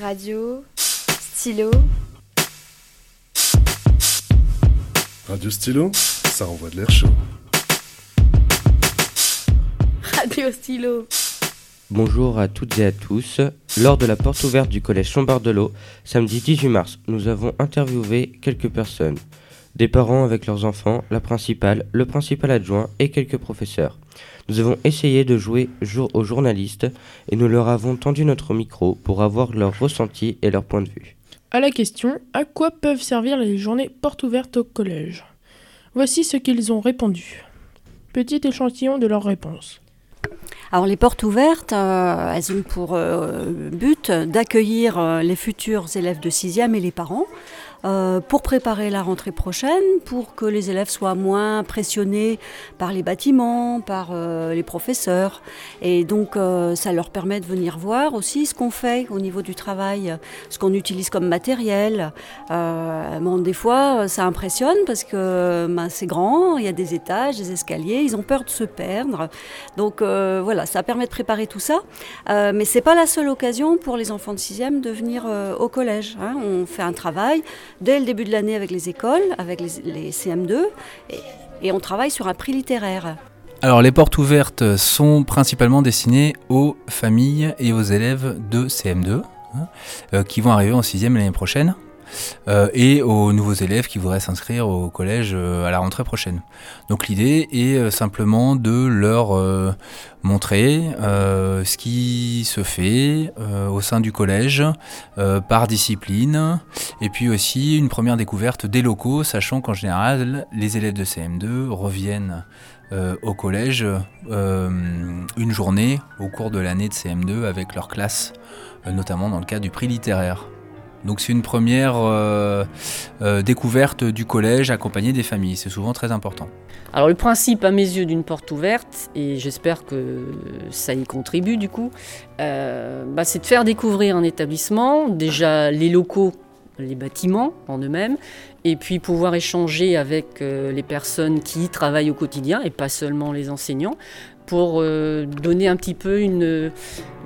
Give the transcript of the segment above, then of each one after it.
Radio, stylo, Radio Stylo, ça envoie de l'air chaud. Radio stylo. Bonjour à toutes et à tous. Lors de la porte ouverte du collège Chambardelot, samedi 18 mars, nous avons interviewé quelques personnes. Des parents avec leurs enfants, la principale, le principal adjoint et quelques professeurs. Nous avons essayé de jouer jour aux journalistes et nous leur avons tendu notre micro pour avoir leur ressenti et leur point de vue. À la question à quoi peuvent servir les journées portes ouvertes au collège? Voici ce qu'ils ont répondu. Petit échantillon de leurs réponses. Alors les portes ouvertes, euh, elles ont pour euh, but d'accueillir euh, les futurs élèves de 6e et les parents euh, pour préparer la rentrée prochaine, pour que les élèves soient moins pressionnés par les bâtiments, par euh, les professeurs. Et donc euh, ça leur permet de venir voir aussi ce qu'on fait au niveau du travail, ce qu'on utilise comme matériel. Bon, des fois ça impressionne parce que ben, c'est grand, il y a des étages, des escaliers, ils ont peur de se perdre. Donc voilà, ça permet de préparer tout ça. Mais c'est pas la seule occasion pour les enfants de 6e de venir au collège. hein. On fait un travail dès le début de l'année avec les écoles, avec les, les CM2, et, et on travaille sur un prix littéraire. Alors les portes ouvertes sont principalement destinées aux familles et aux élèves de CM2 hein, euh, qui vont arriver en 6e l'année prochaine euh, et aux nouveaux élèves qui voudraient s'inscrire au collège euh, à la rentrée prochaine. Donc l'idée est euh, simplement de leur montrer ce qui se fait au sein du collège par discipline et puis aussi une première découverte des locaux, sachant qu'en général les élèves de CM2 reviennent au collège une journée au cours de l'année de CM2 avec leur classe, notamment dans le cadre du prix littéraire. Donc c'est une première euh, euh, découverte du collège accompagnée des familles, c'est souvent très important. Alors le principe à mes yeux d'une porte ouverte, et j'espère que ça y contribue du coup, euh, bah, c'est de faire découvrir un établissement, déjà les locaux, les bâtiments en eux-mêmes, et puis pouvoir échanger avec les personnes qui y travaillent au quotidien, et pas seulement les enseignants, pour euh, donner un petit peu une,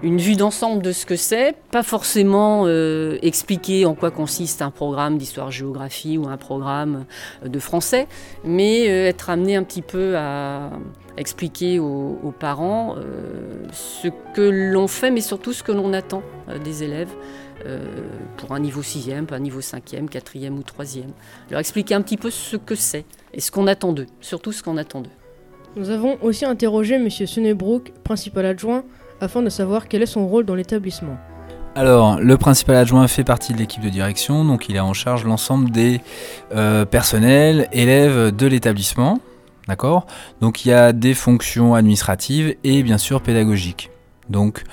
vue d'ensemble de ce que c'est, pas forcément euh, expliquer en quoi consiste un programme d'histoire-géographie ou un programme de français, mais euh, être amené un petit peu à expliquer aux, parents euh, ce que l'on fait, mais surtout ce que l'on attend euh, des élèves euh, pour un niveau 6e, pas un niveau 5e, 4e ou 3e. Leur expliquer un petit peu ce que c'est et ce qu'on attend d'eux, surtout ce qu'on attend d'eux. Nous avons aussi interrogé M. Sunnebrook, principal adjoint, afin de savoir quel est son rôle dans l'établissement. Alors, le principal adjoint fait partie de l'équipe de direction, donc il a en charge l'ensemble des euh, personnels, élèves de l'établissement. D'accord? Donc il y a des fonctions administratives et bien sûr pédagogiques. Donc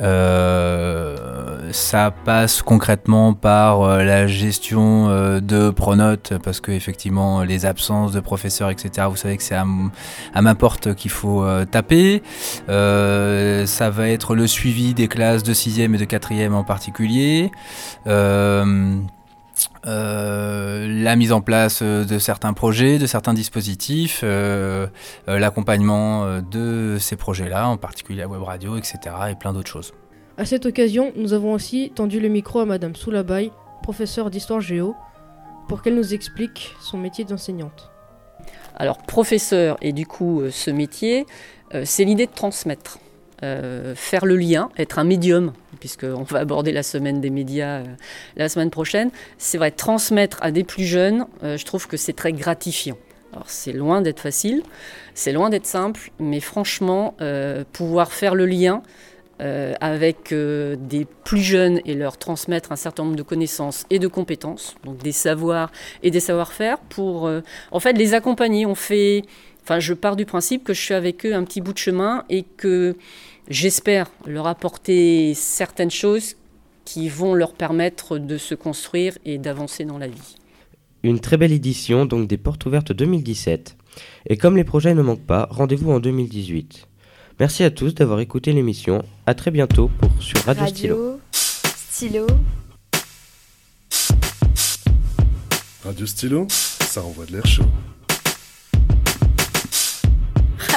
euh, ça passe concrètement par euh, la gestion euh, de pronotes parce que effectivement les absences de professeurs etc. Vous savez que c'est à, à ma porte qu'il faut taper. Ça va être le suivi des classes de 6e et de 4e en particulier. Euh, la mise en place euh, de certains projets, de certains dispositifs, euh, l'accompagnement de ces projets-là, en particulier la web radio, etc. et plein d'autres choses. À cette occasion, nous avons aussi tendu le micro à Madame Soulabaye, professeure d'histoire géo, pour qu'elle nous explique son métier d'enseignante. Alors, professeur et du coup ce métier, c'est l'idée de transmettre, Euh, faire le lien, être un médium, puisqu'on va aborder la semaine des médias euh, la semaine prochaine. C'est vrai, transmettre à des plus jeunes, euh, je trouve que c'est très gratifiant. Alors, c'est loin d'être facile, c'est loin d'être simple, mais franchement, euh, pouvoir faire le lien avec des plus jeunes et leur transmettre un certain nombre de connaissances et de compétences, donc des savoirs et des savoir-faire pour en fait les accompagner. On fait, enfin je pars du principe que je suis avec eux un petit bout de chemin et que j'espère leur apporter certaines choses qui vont leur permettre de se construire et d'avancer dans la vie. Une très belle édition donc des Portes Ouvertes 2017. Et comme les projets ne manquent pas, rendez-vous en 2018. Merci à tous d'avoir écouté l'émission. À très bientôt pour sur Radio, Stylo. Radio, stylo, Radio Stylo, ça envoie de l'air chaud.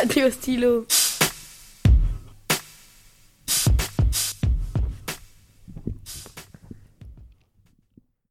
Radio stylo.